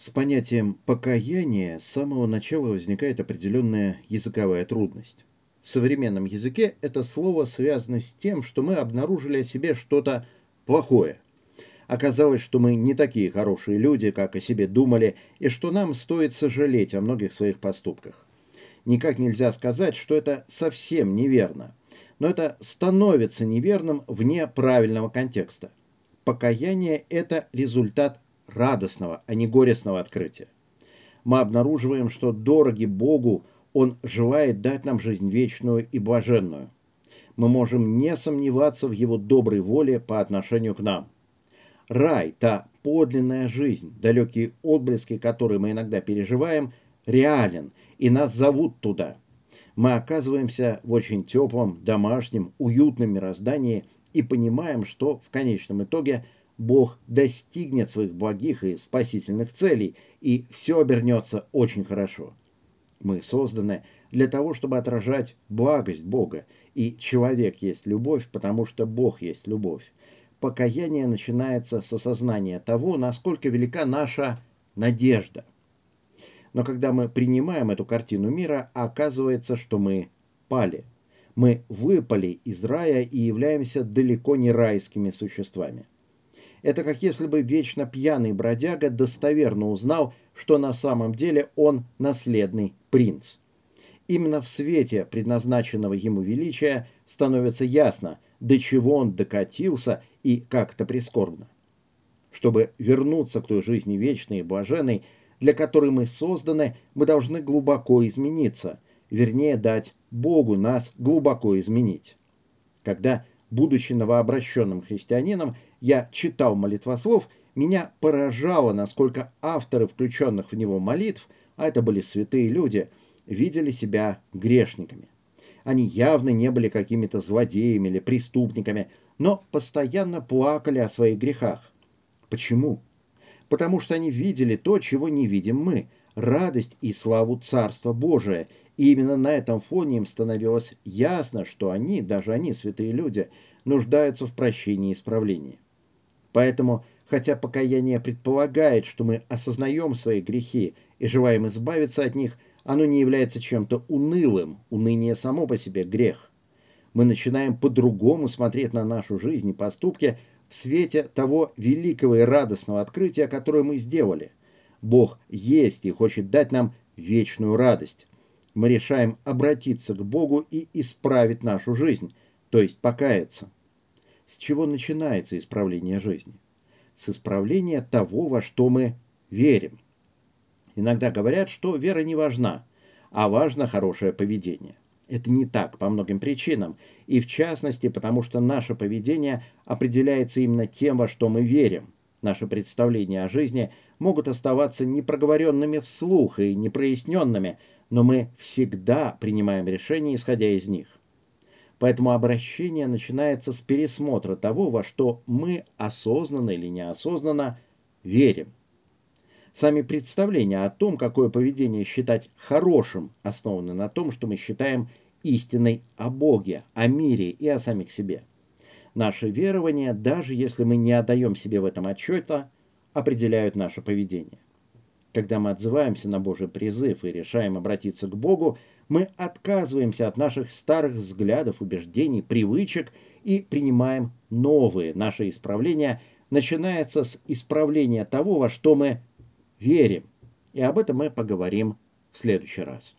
С понятием покаяния с самого начала возникает определенная языковая трудность. В современном языке это слово связано с тем, что мы обнаружили о себе что-то плохое. Оказалось, что мы не такие хорошие люди, как о себе думали, и что нам стоит сожалеть о многих своих поступках. Никак нельзя сказать, что это совсем неверно, но это становится неверным вне правильного контекста. Покаяние – это результат радостного, а не горестного открытия. Мы обнаруживаем, что дороги Богу Он желает дать нам жизнь вечную и блаженную. Мы можем не сомневаться в Его доброй воле по отношению к нам. Рай, та подлинная жизнь, далекие отблески, которые мы иногда переживаем, реален, и нас зовут туда. Мы оказываемся в очень теплом, домашнем, уютном мироздании и понимаем, что в конечном итоге – Бог достигнет своих благих и спасительных целей, и все обернется очень хорошо. Мы созданы для того, чтобы отражать благость Бога, и человек есть любовь, потому что Бог есть любовь. Покаяние начинается с осознания того, насколько велика наша надежда. Но когда мы принимаем эту картину мира, оказывается, что мы пали. Мы выпали из рая и являемся далеко не райскими существами. Это как если бы вечно пьяный бродяга достоверно узнал, что на самом деле он наследный принц. Именно в свете предназначенного ему величия становится ясно, до чего он докатился и как это прискорбно. Чтобы вернуться к той жизни вечной и блаженной, для которой мы созданы, мы должны глубоко измениться, вернее дать Богу нас глубоко изменить. Когда Будучи новообращенным христианином, я читал молитвослов, меня поражало, насколько авторы включенных в него молитв, а это были святые люди, видели себя грешниками. Они явно не были какими-то злодеями или преступниками, но постоянно плакали о своих грехах. Почему? Потому что они видели то, чего не видим мы – радость и славу Царства Божия. И именно на этом фоне им становилось ясно, что они, даже они, святые люди, нуждаются в прощении и исправлении. Поэтому, хотя покаяние предполагает, что мы осознаем свои грехи и желаем избавиться от них, оно не является чем-то унылым, уныние само по себе грех. Мы начинаем по-другому смотреть на нашу жизнь и поступки в свете того великого и радостного открытия, которое мы сделали – Бог есть и хочет дать нам вечную радость. Мы решаем обратиться к Богу и исправить нашу жизнь, то есть покаяться. С чего начинается исправление жизни? С исправления того, во что мы верим. Иногда говорят, что вера не важна, а важно хорошее поведение. Это не так по многим причинам, и в частности потому, что наше поведение определяется именно тем, во что мы верим – Наши представления о жизни могут оставаться непроговоренными вслух и непроясненными, но мы всегда принимаем решения, исходя из них. Поэтому обращение начинается с пересмотра того, во что мы осознанно или неосознанно верим. Сами представления о том, какое поведение считать хорошим, основаны на том, что мы считаем истиной о Боге, о мире и о самих себе. Наши верования, даже если мы не отдаем себе в этом отчета, определяют наше поведение. Когда мы отзываемся на Божий призыв и решаем обратиться к Богу, мы отказываемся от наших старых взглядов, убеждений, привычек и принимаем новые. Наше исправление начинается с исправления того, во что мы верим. И об этом мы поговорим в следующий раз.